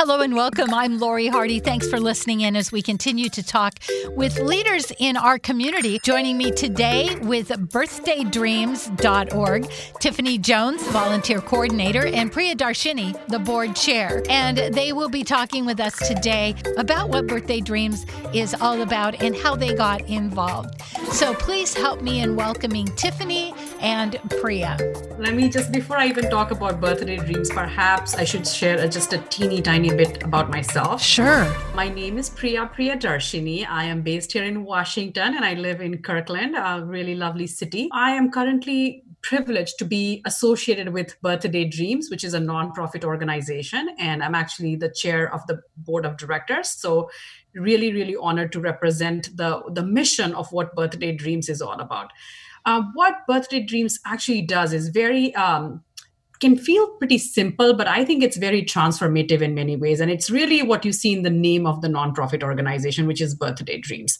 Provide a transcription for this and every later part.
Hello and welcome. I'm Lori Hardy. Thanks for listening in as we continue to talk with leaders in our community. Joining me today with birthdaydreams.org, Tiffany Jones, volunteer coordinator, and Priya Darshini, the board chair. And they will be talking with us today about what Birthday Dreams is all about and how they got involved. So please help me in welcoming Tiffany and Priya. Let me just, before I even talk about birthday dreams, perhaps I should share just a teeny tiny bit about myself. Sure. My name is Priya Priya Darshini. I am based here in Washington and I live in Kirkland, a really lovely city. I am currently privileged to be associated with Birthday Dreams, which is a nonprofit organization. And I'm actually the chair of the board of directors. So really, really honored to represent the, the mission of what Birthday Dreams is all about. Uh, what Birthday Dreams actually does is very um, can feel pretty simple, but I think it's very transformative in many ways. And it's really what you see in the name of the nonprofit organization, which is Birthday Dreams.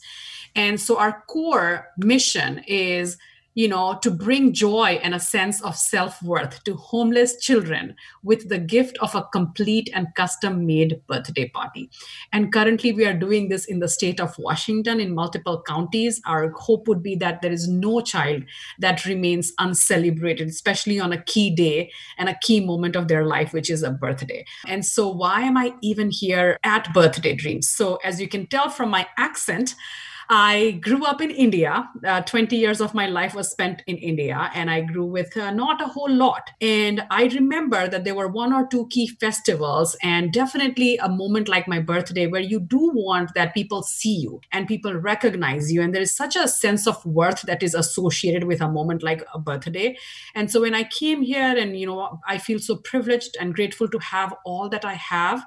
And so our core mission is you know, to bring joy and a sense of self worth to homeless children with the gift of a complete and custom made birthday party. And currently, we are doing this in the state of Washington in multiple counties. Our hope would be that there is no child that remains uncelebrated, especially on a key day and a key moment of their life, which is a birthday. And so, why am I even here at Birthday Dreams? So, as you can tell from my accent, I grew up in India. Uh, 20 years of my life was spent in India, and I grew with uh, not a whole lot. And I remember that there were one or two key festivals, and definitely a moment like my birthday where you do want that people see you and people recognize you. And there is such a sense of worth that is associated with a moment like a birthday. And so when I came here, and you know, I feel so privileged and grateful to have all that I have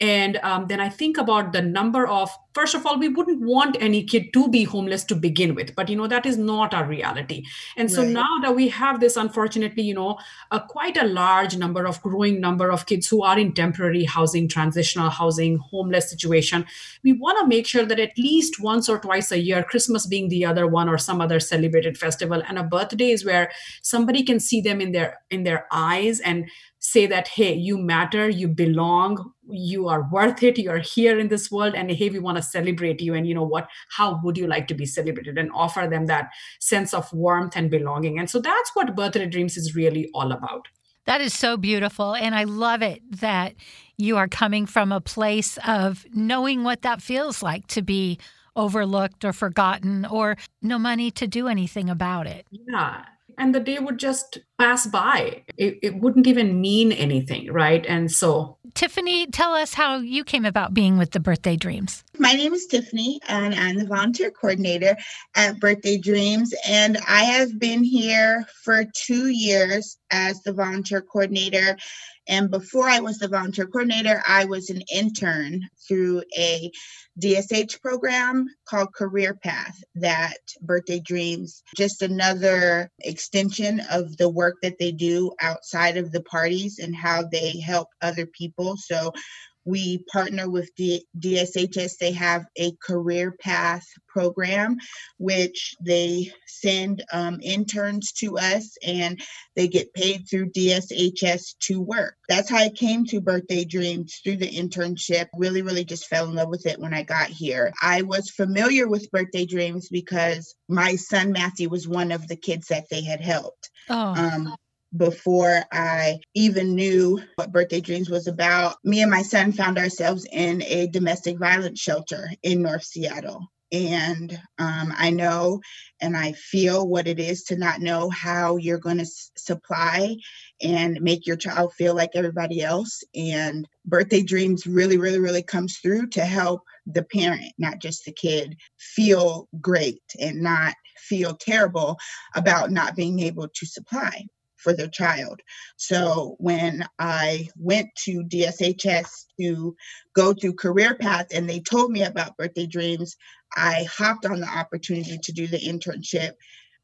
and um, then I think about the number of, first of all, we wouldn't want any kid to be homeless to begin with, but you know, that is not our reality. And so right. now that we have this, unfortunately, you know, a, quite a large number of growing number of kids who are in temporary housing, transitional housing, homeless situation, we want to make sure that at least once or twice a year, Christmas being the other one or some other celebrated festival, and a birthday is where somebody can see them in their in their eyes and say that hey you matter you belong you are worth it you are here in this world and hey we want to celebrate you and you know what how would you like to be celebrated? And offer them that sense of warmth and belonging. And so that's what birthday dreams is really all about. That is so beautiful and i love it that you are coming from a place of knowing what that feels like to be overlooked or forgotten or no money to do anything about it. Yeah and the day would just pass by. It, it wouldn't even mean anything, right? And so. Tiffany, tell us how you came about being with the Birthday Dreams. My name is Tiffany, and I'm the volunteer coordinator at Birthday Dreams. And I have been here for two years as the volunteer coordinator. And before I was the volunteer coordinator, I was an intern through a DSH program called Career Path that Birthday Dreams, just another extension of the work that they do outside of the parties and how they help other people. So we partner with D- DSHS. They have a career path program, which they send um, interns to us and they get paid through DSHS to work. That's how I came to Birthday Dreams through the internship. Really, really just fell in love with it when I got here. I was familiar with Birthday Dreams because my son Matthew was one of the kids that they had helped. Oh. Um, before I even knew what Birthday Dreams was about, me and my son found ourselves in a domestic violence shelter in North Seattle. And um, I know and I feel what it is to not know how you're going to s- supply and make your child feel like everybody else. And Birthday Dreams really, really, really comes through to help the parent, not just the kid, feel great and not feel terrible about not being able to supply for their child. So when I went to DSHS to go through career path and they told me about birthday dreams, I hopped on the opportunity to do the internship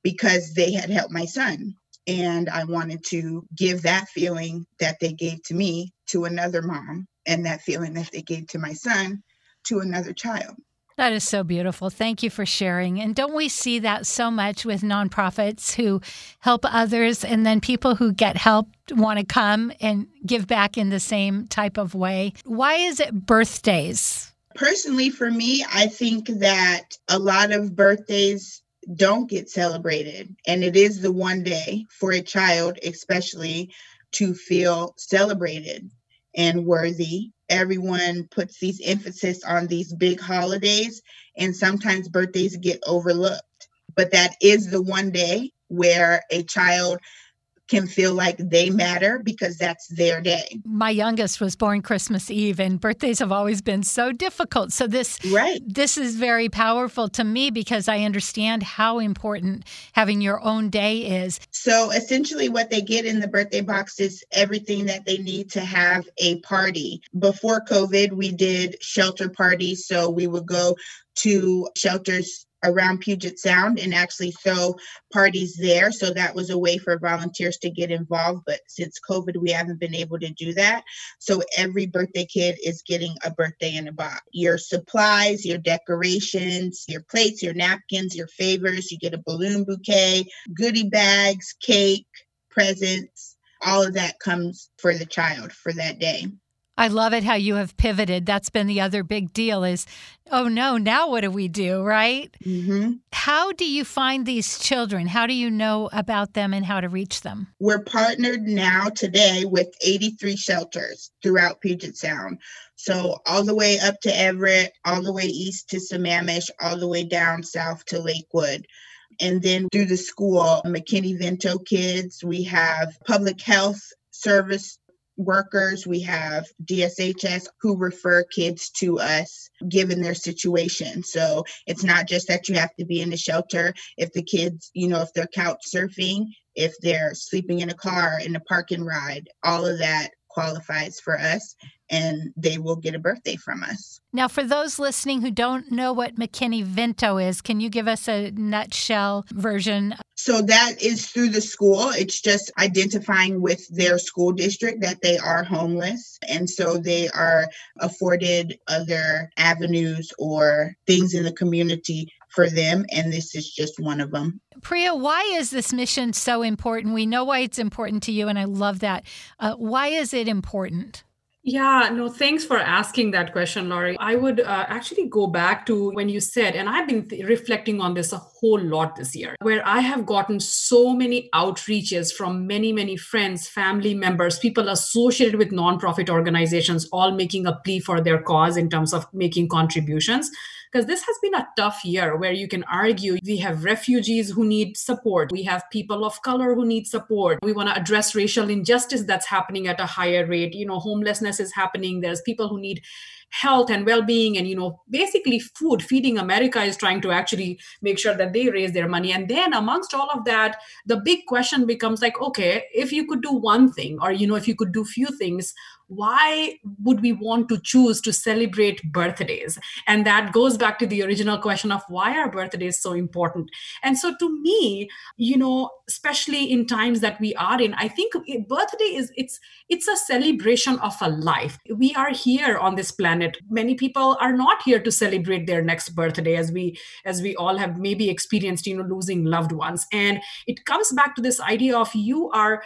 because they had helped my son. And I wanted to give that feeling that they gave to me to another mom and that feeling that they gave to my son to another child. That is so beautiful. Thank you for sharing. And don't we see that so much with nonprofits who help others and then people who get help want to come and give back in the same type of way? Why is it birthdays? Personally, for me, I think that a lot of birthdays don't get celebrated. And it is the one day for a child, especially, to feel celebrated and worthy everyone puts these emphasis on these big holidays and sometimes birthdays get overlooked. But that is the one day where a child can feel like they matter because that's their day. My youngest was born Christmas Eve and birthdays have always been so difficult. So this right. this is very powerful to me because I understand how important having your own day is. So essentially what they get in the birthday box is everything that they need to have a party. Before COVID, we did shelter parties, so we would go to shelters around Puget Sound and actually throw parties there. So that was a way for volunteers to get involved. But since COVID, we haven't been able to do that. So every birthday kid is getting a birthday in a box. Your supplies, your decorations, your plates, your napkins, your favors, you get a balloon bouquet, goodie bags, cake, presents. All of that comes for the child for that day. I love it how you have pivoted. That's been the other big deal is, oh no, now what do we do, right? Mm-hmm. How do you find these children? How do you know about them and how to reach them? We're partnered now today with 83 shelters throughout Puget Sound. So all the way up to Everett, all the way east to Sammamish, all the way down south to Lakewood. And then through the school, McKinney-Vento kids, we have public health service workers, we have DSHS who refer kids to us given their situation. So it's not just that you have to be in the shelter. If the kids, you know, if they're couch surfing, if they're sleeping in a car in a parking ride, all of that qualifies for us and they will get a birthday from us. Now, for those listening who don't know what McKinney-Vento is, can you give us a nutshell version? So, that is through the school. It's just identifying with their school district that they are homeless. And so they are afforded other avenues or things in the community for them, and this is just one of them. Priya, why is this mission so important? We know why it's important to you, and I love that. Uh, why is it important? Yeah, no, thanks for asking that question, Lori. I would uh, actually go back to when you said, and I've been th- reflecting on this a whole lot this year, where I have gotten so many outreaches from many, many friends, family members, people associated with nonprofit organizations, all making a plea for their cause in terms of making contributions. Because this has been a tough year where you can argue we have refugees who need support, we have people of color who need support, we want to address racial injustice that's happening at a higher rate, you know, homelessness is happening, there's people who need health and well-being and you know basically food feeding america is trying to actually make sure that they raise their money. And then amongst all of that the big question becomes like okay if you could do one thing or you know if you could do few things why would we want to choose to celebrate birthdays? And that goes back to the original question of why are birthdays so important? And so to me you know especially in times that we are in i think birthday is it's it's a celebration of a life. We are here on this planet. Many people are not here to celebrate their next birthday as we as we all have maybe experienced you know losing loved ones. And it comes back to this idea of you are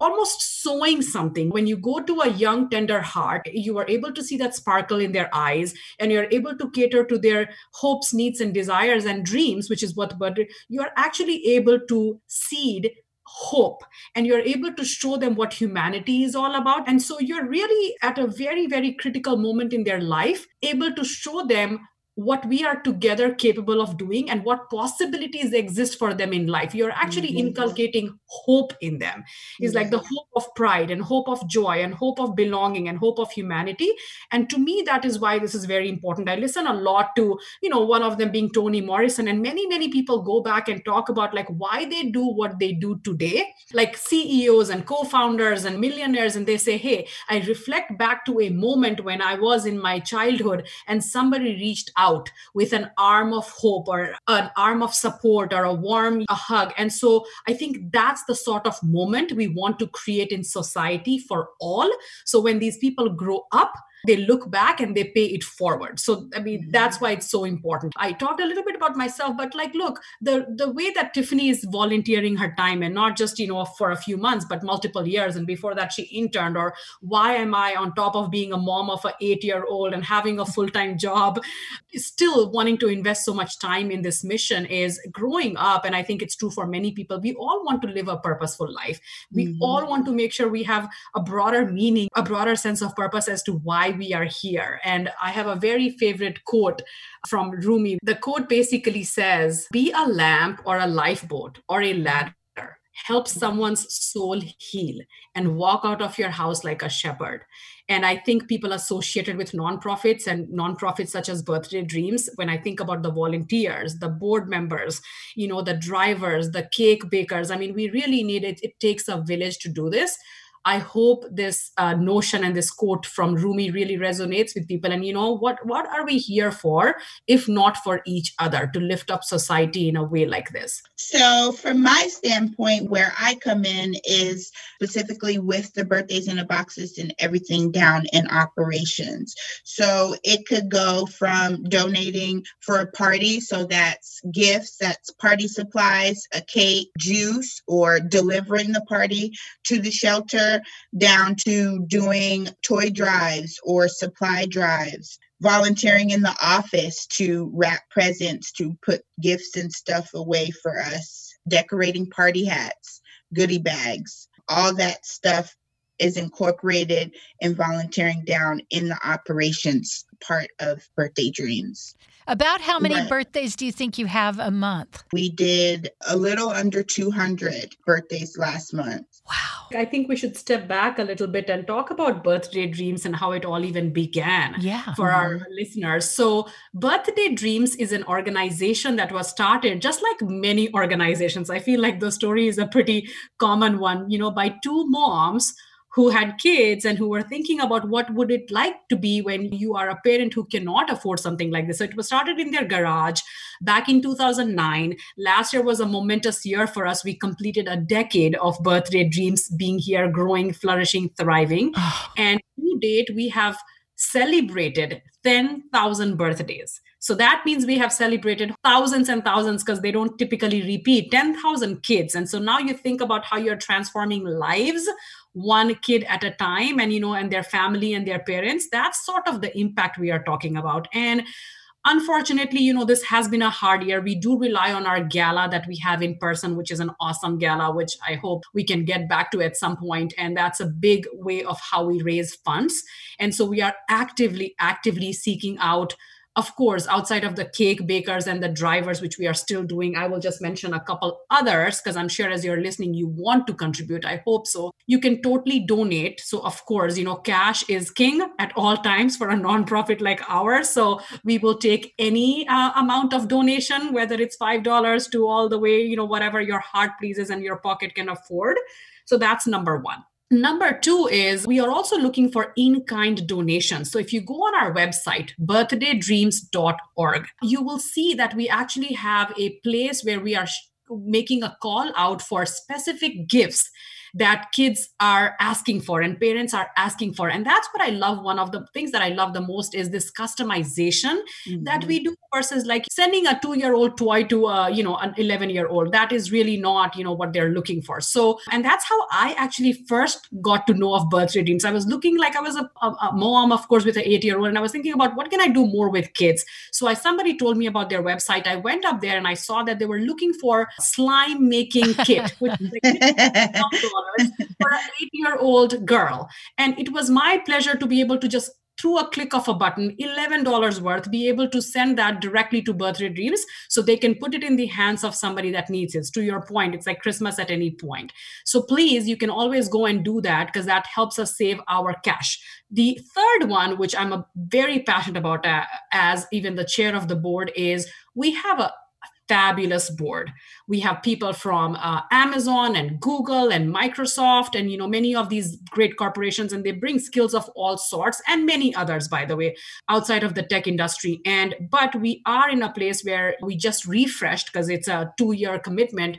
almost sowing something. When you go to a young, tender heart, you are able to see that sparkle in their eyes and you're able to cater to their hopes, needs, and desires and dreams, which is what but you are actually able to seed hope and you're able to show them what humanity is all about and so you're really at a very very critical moment in their life able to show them what we are together capable of doing and what possibilities exist for them in life. You're actually mm-hmm. inculcating hope in them. Is like the hope of pride and hope of joy and hope of belonging and hope of humanity. And to me that is why this is very important. I listen a lot to you know one of them being toni morrison and many many people go back and talk about like why they do what they do today. Like ceos and co-founders and millionaires and they say hey i reflect back to a moment when i was in my childhood and somebody reached out out with an arm of hope or an arm of support or a warm a hug. And so I think that's the sort of moment we want to create in society for all. So when these people grow up, they look back and they pay it forward. So i mean that's why it's so important. I talked a little bit about myself but like look the the way that tiffany is volunteering her time and not just you know for a few months but multiple years and before that she interned or why am i on top of being a mom of an 8 year old and having a full-time job still wanting to invest so much time in this mission is growing up and i think it's true for many people. We all want to live a purposeful life. We mm-hmm. all want to make sure we have a broader meaning a broader sense of purpose as to why we are here and i have a very favorite quote from rumi the quote basically says be a lamp or a lifeboat or a ladder help someone's soul heal and walk out of your house like a shepherd and I think people associated with nonprofits and nonprofits such as Birthday Dreams, when I think about the volunteers, the board members, you know, the drivers, the cake bakers, I mean, we really need it. It takes a village to do this. I hope this uh, notion and this quote from Rumi really resonates with people. And you know what? What are we here for, if not for each other, to lift up society in a way like this? So, from my standpoint, where I come in is specifically with the birthdays in the boxes and everything down in operations. So it could go from donating for a party, so that's gifts, that's party supplies, a cake, juice, or delivering the party to the shelter down to doing toy drives or supply drives, volunteering in the office to wrap presents, to put gifts and stuff away for us, decorating party hats, goodie bags, all that stuff is incorporated in volunteering down in the operations part of birthday dreams. About how many right. birthdays do you think you have a month? We did a little under 200 birthdays last month. Wow. I think we should step back a little bit and talk about birthday dreams and how it all even began yeah. for mm-hmm. our listeners. So, Birthday Dreams is an organization that was started just like many organizations. I feel like the story is a pretty common one, you know, by two moms who had kids and who were thinking about what would it like to be when you are a parent who cannot afford something like this. So it was started in their garage back in 2009 last year was a momentous year for us. We completed a decade of birthday dreams being here growing flourishing thriving. And to date we have celebrated 10,000 birthdays. So that means we have celebrated thousands and thousands because they don't typically repeat 10,000 kids. And so now you think about how you're transforming lives one kid at a time and you know and their family and their parents that's sort of the impact we are talking about. And unfortunately you know this has been a hard year. We do rely on our gala that we have in person which is an awesome gala which i hope we can get back to at some point. And that's a big way of how we raise funds. And so we are actively actively seeking out of course, outside of the cake bakers and the drivers, which we are still doing, I will just mention a couple others because I'm sure as you're listening, you want to contribute. I hope so. You can totally donate. So, of course, you know, cash is king at all times for a nonprofit like ours. So, we will take any uh, amount of donation, whether it's $5 to all the way, you know, whatever your heart pleases and your pocket can afford. So, that's number one. Number two is we are also looking for in kind donations. So if you go on our website, birthdaydreams.org, you will see that we actually have a place where we are making a call out for specific gifts that kids are asking for and parents are asking for. And that's what i love one of the things that i love the most is this customization mm-hmm. that we do versus like sending a 2 year old toy to a you know an 11 year old that is really not you know what they're looking for. So and that's how i actually first got to know of birthday dreams. I was looking like i was a, a, a mom of course with an 8 year old and i was thinking about what can i do more with kids? So i somebody told me about their website. I went up there and i saw that they were looking for slime making kit which like for an eight year old girl. And it was my pleasure to be able to just through a click of a button, $11 worth, be able to send that directly to Birthday Dreams so they can put it in the hands of somebody that needs it. To your point, it's like Christmas at any point. So please, you can always go and do that because that helps us save our cash. The third one, which I'm a very passionate about uh, as even the chair of the board, is we have a fabulous board. We have people from uh, Amazon and Google and Microsoft and you know many of these great corporations and they bring skills of all sorts and many others by the way outside of the tech industry. And but we are in a place where we just refreshed because it's a 2 year commitment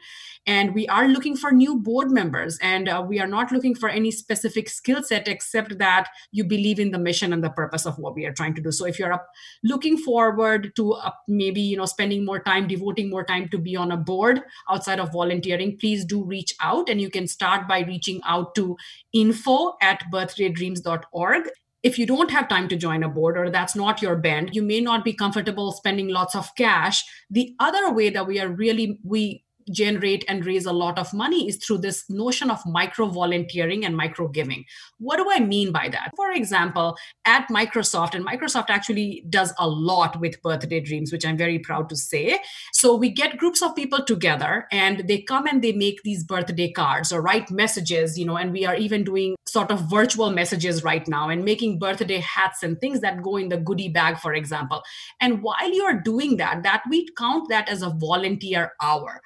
and we are looking for new board members. And uh, we are not looking for any specific skill set except that you believe in the mission and the purpose of what we are trying to do. So if you're looking forward to uh, maybe you know spending more time devoting more time to be on a board outside of volunteering please do reach out and you can start by reaching out to info at birthdaydreams.org if you don't have time to join a board or that's not your band you may not be comfortable spending lots of cash. The other way that we are really we generate and raise a lot of money is through this notion of micro volunteering and micro giving. What do I mean by that? For example, at Microsoft, and Microsoft actually does a lot with birthday dreams, which I'm very proud to say. So we get groups of people together and they come and they make these birthday cards or write messages, you know, and we are even doing sort of virtual messages right now and making birthday hats and things that go in the goodie bag, for example. And while you're doing that, that we count that as a volunteer hour.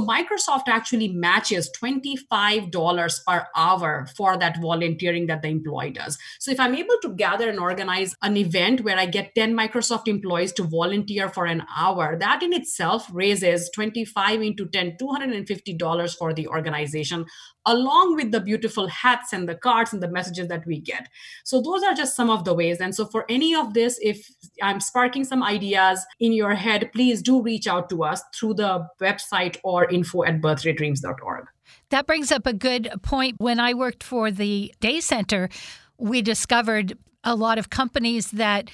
Microsoft actually matches $25 per hour for that volunteering that the employee does. So if I'm able to gather and organize an event where I get 10 Microsoft employees to volunteer for an hour, that in itself raises 25 into 10, $250 for the organization, along with the beautiful hats and the cards and the messages that we get. So those are just some of the ways. And so for any of this, if I'm sparking some ideas in your head, please do reach out to us through the website or info at birthdaydreams.org. That brings up a good point. When I worked for the day center, we discovered a lot of companies that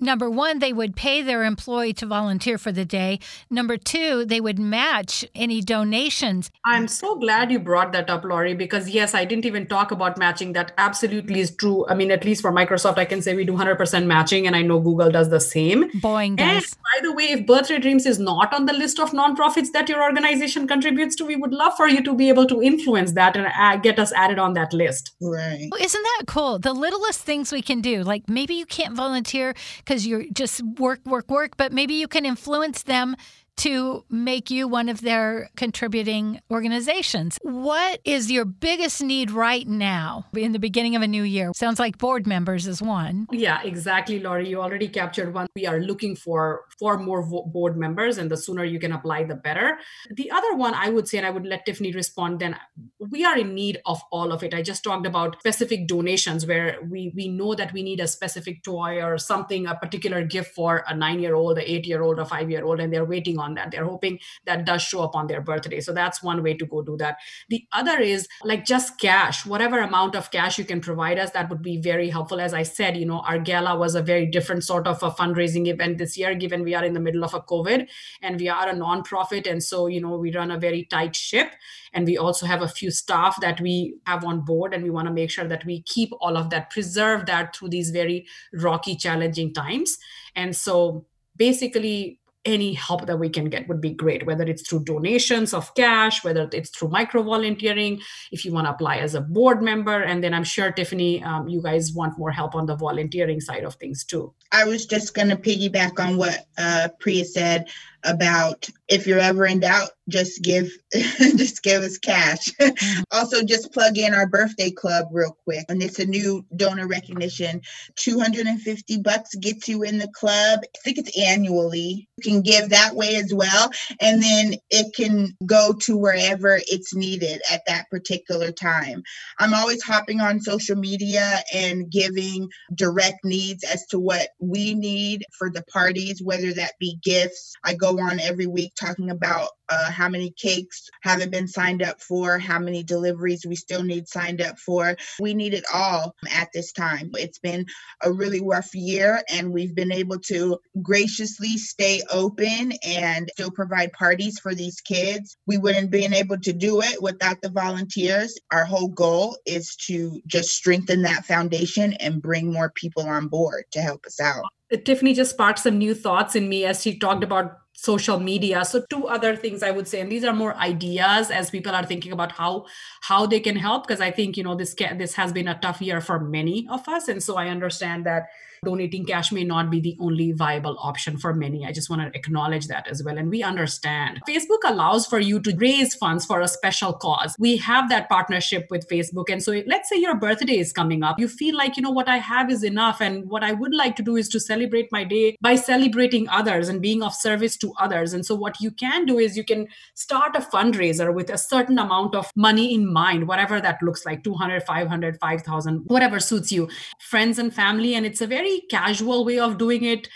number one, they would pay their employee to volunteer for the day. Number two, they would match any donations. I'm so glad you brought that up, Lori, because yes, I didn't even talk about matching. That absolutely is true. I mean, at least for Microsoft, I can say we do 100% matching, and I know Google does the same. Boeing does. And by the way, if Birthday Dreams is not on the list of nonprofits that your organization contributes to, we would love for you to be able to influence that and uh, get us added on that list. Right. Isn't that cool? The littlest things we can do, like maybe you can't volunteer because you're just work, work, work, but maybe you can influence them to make you one of their contributing organizations. What is your biggest need right now in the beginning of a new year? Sounds like board members is one. Yeah, exactly, Lori. You already captured one. We are looking for four more board members, and the sooner you can apply, the better. The other one I would say, and I would let Tiffany respond. Then we are in need of all of it. I just talked about specific donations where we we know that we need a specific toy or something, a particular gift for a nine year old, a eight year old, a five year old, and they're waiting on on that. They're hoping that does show up on their birthday. So that's one way to go do that. The other is like just cash, whatever amount of cash you can provide us, that would be very helpful. As I said, you know, our gala was a very different sort of a fundraising event this year, given we are in the middle of a COVID and we are a nonprofit. And so, you know, we run a very tight ship and we also have a few staff that we have on board and we want to make sure that we keep all of that preserve that through these very rocky challenging times and so basically any help that we can get would be great, whether it's through donations of cash, whether it's through micro volunteering, if you want to apply as a board member. And then I'm sure, Tiffany, um, you guys want more help on the volunteering side of things too. I was just going to piggyback on what uh, Priya said about if you're ever in doubt, just give just give us cash. Mm-hmm. also, just plug in our birthday club real quick, and it's a new donor recognition. 250 bucks gets you in the club. I think it's annually. You can give that way as well, and then it can go to wherever it's needed at that particular time. I'm always hopping on social media and giving direct needs as to what we need for the parties, whether that be gifts. I go on every week talking about uh, how many cakes haven't been signed up for, how many deliveries we still need signed up for. We need it all at this time. It's been a really rough year, and we've been able to graciously stay open and still provide parties for these kids. We wouldn't been able to do it without the volunteers. Our whole goal is to just strengthen that foundation and bring more people on board to help us out. Tiffany just sparked some new thoughts in me as she talked about social media. So two other things i would say and these are more ideas as people are thinking about how how they can help because i think you know this this has been a tough year for many of us. And so i understand that donating cash may not be the only viable option for many. I just want to acknowledge that as well. And we understand Facebook allows for you to raise funds for a special cause. We have that partnership with Facebook. And so let's say your birthday is coming up. You feel like, you know, what I have is enough. And what I would like to do is to celebrate my day by celebrating others and being of service to others. And so what you can do is you can start a fundraiser with a certain amount of money in mind, whatever that looks like 200, 500, 5,000, whatever suits you, friends and family. And it's a very very casual way of doing it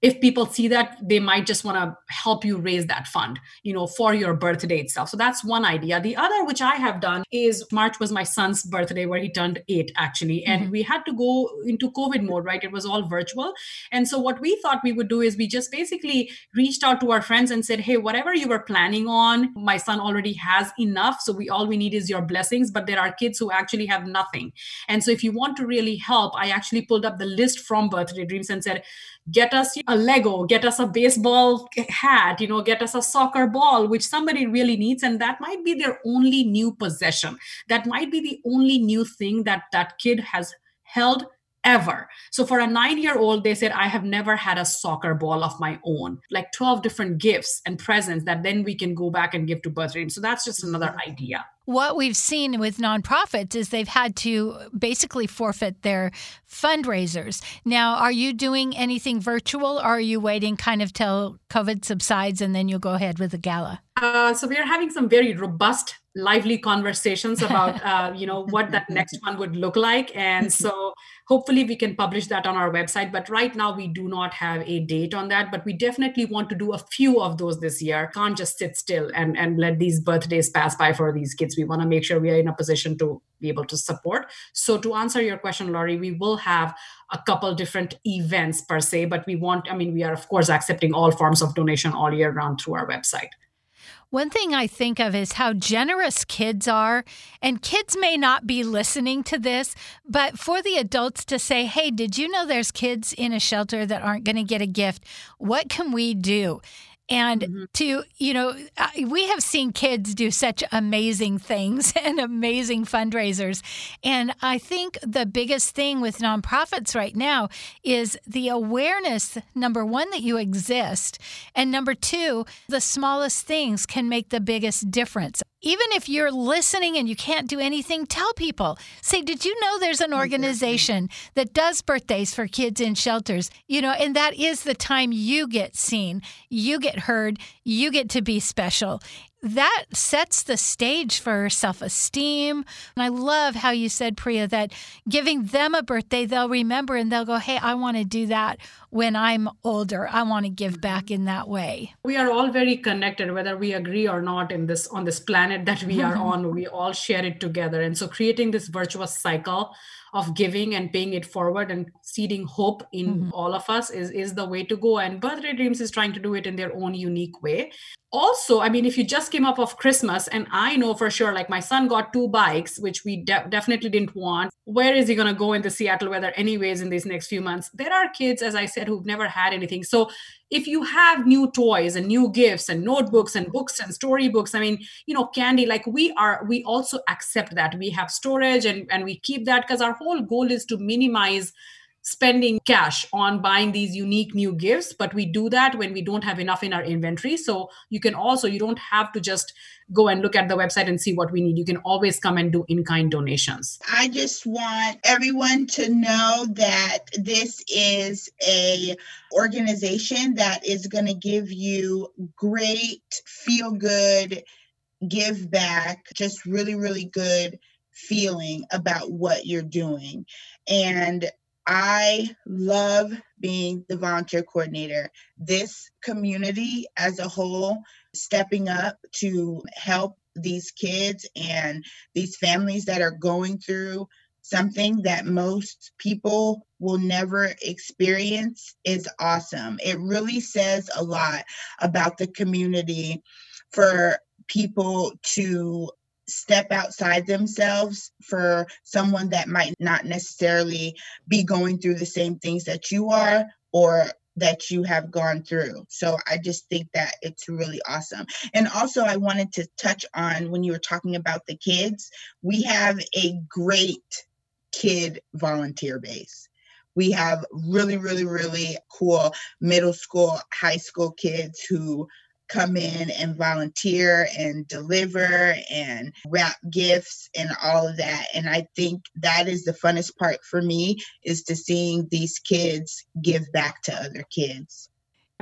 if people see that they might just want to help you raise that fund you know for your birthday itself. So that's one idea. The other which i have done is march was my son's birthday where he turned 8 actually and mm-hmm. we had to go into covid mode right? It was all virtual. And so what we thought we would do is we just basically reached out to our friends and said hey whatever you were planning on my son already has enough so we all we need is your blessings but there are kids who actually have nothing. And so if you want to really help i actually pulled up the list from birthday dreams and said get us a lego get us a baseball hat you know get us a soccer ball which somebody really needs and that might be their only new possession. That might be the only new thing that that kid has held ever. So for a nine year old, they said, I have never had a soccer ball of my own, like 12 different gifts and presents that then we can go back and give to birthday. So that's just another idea what we've seen with nonprofits is they've had to basically forfeit their fundraisers. Now, are you doing anything virtual or are you waiting kind of till COVID subsides and then you'll go ahead with the gala? Uh, so we are having some very robust lively conversations about uh, you know what that next one would look like. And so hopefully we can publish that on our website. But right now we do not have a date on that. But we definitely want to do a few of those this year. Can't just sit still and and let these birthdays pass by for these kids. We want to make sure we are in a position to be able to support. So to answer your question Lori we will have a couple different events per se. But we want i mean we are of course accepting all forms of donation all year round through our website one thing I think of is how generous kids are. And kids may not be listening to this, but for the adults to say, hey, did you know there's kids in a shelter that aren't going to get a gift? What can we do? And mm-hmm. to you know we have seen kids do such amazing things and amazing fundraisers and i think the biggest thing with nonprofits right now is the awareness number one that you exist and number two the smallest things can make the biggest difference even if you're listening and you can't do anything, tell people. Say, did you know there's an organization that does birthdays for kids in shelters? You know, and that is the time you get seen, you get heard, you get to be special that sets the stage for self esteem. And I love how you said, Priya, that giving them a birthday, they'll remember and they'll go, hey, I want to do that when I'm older. I want to give back in that way. We are all very connected, whether we agree or not in this on this planet that we are on. We all share it together. And so creating this virtuous cycle of giving and paying it forward and seeding hope in mm-hmm. all of us is is the way to go and birthday dreams is trying to do it in their own unique way also i mean if you just came up of christmas and i know for sure like my son got two bikes which we de- definitely didn't want where is he going to go in the seattle weather anyways in these next few months there are kids as i said who've never had anything. So if you have new toys and new gifts and notebooks and books and storybooks i mean you know candy like we are we also accept that. We have storage and and we keep that because our whole goal is to minimize spending cash on buying these unique new gifts but we do that when we don't have enough in our inventory. So you can also you don't have to just go and look at the website and see what we need. You can always come and do in-kind donations. I just want everyone to know that this is a organization that is going to give you great feel good give back just really really good feeling about what you're doing. And I love being the volunteer coordinator. This community as a whole, stepping up to help these kids and these families that are going through something that most people will never experience is awesome. It really says a lot about the community for people to step outside themselves for someone that might not necessarily be going through the same things that you are or that you have gone through. So I just think that it's really awesome. And also, I wanted to touch on when you were talking about the kids, we have a great kid volunteer base. We have really, really, really cool middle school, high school kids who come in and volunteer and deliver and wrap gifts and all of that. And i think that is the funnest part for me is to seeing these kids give back to other kids.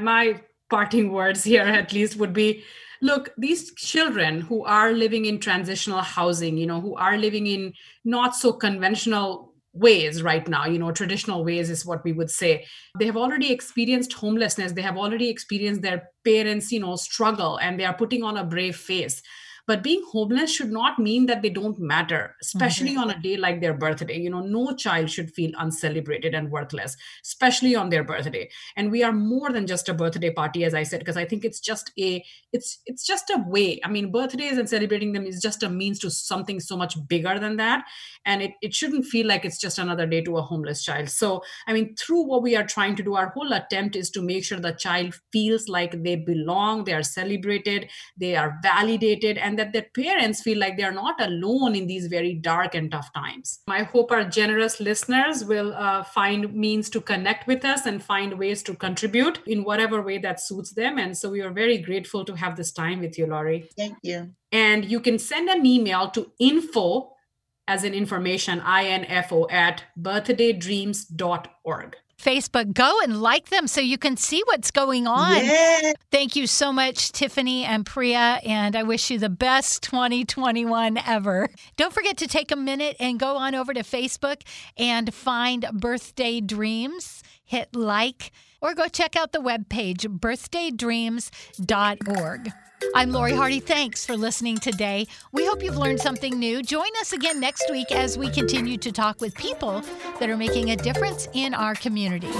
My parting words here at least would be look these children who are living in transitional housing you know who are living in not so conventional ways right now. You know traditional ways is what we would say. They have already experienced homelessness. They have already experienced their parents you know struggle and they are putting on a brave face but being homeless should not mean that they don't matter, especially mm-hmm. on a day like their birthday. You know, no child should feel uncelebrated and worthless, especially on their birthday. And we are more than just a birthday party, as I said, because I think it's just a it's it's just a way. I mean, birthdays and celebrating them is just a means to something so much bigger than that. And it, it shouldn't feel like it's just another day to a homeless child. So I mean, through what we are trying to do, our whole attempt is to make sure the child feels like they belong, they are celebrated, they are validated, and and that their parents feel like they're not alone in these very dark and tough times. I hope our generous listeners will uh, find means to connect with us and find ways to contribute in whatever way that suits them. And so we are very grateful to have this time with you, Lori. Thank you. And you can send an email to info as in information, info at birthdaydreams.org. Facebook. Go and like them so you can see what's going on. Yeah. Thank you so much, Tiffany and Priya, and I wish you the best 2021 ever. Don't forget to take a minute and go on over to Facebook and find Birthday Dreams. Hit like or go check out the webpage birthdaydreams.org. I'm Lori Hardy. Thanks for listening today. We hope you've learned something new. Join us again next week as we continue to talk with people that are making a difference in our community.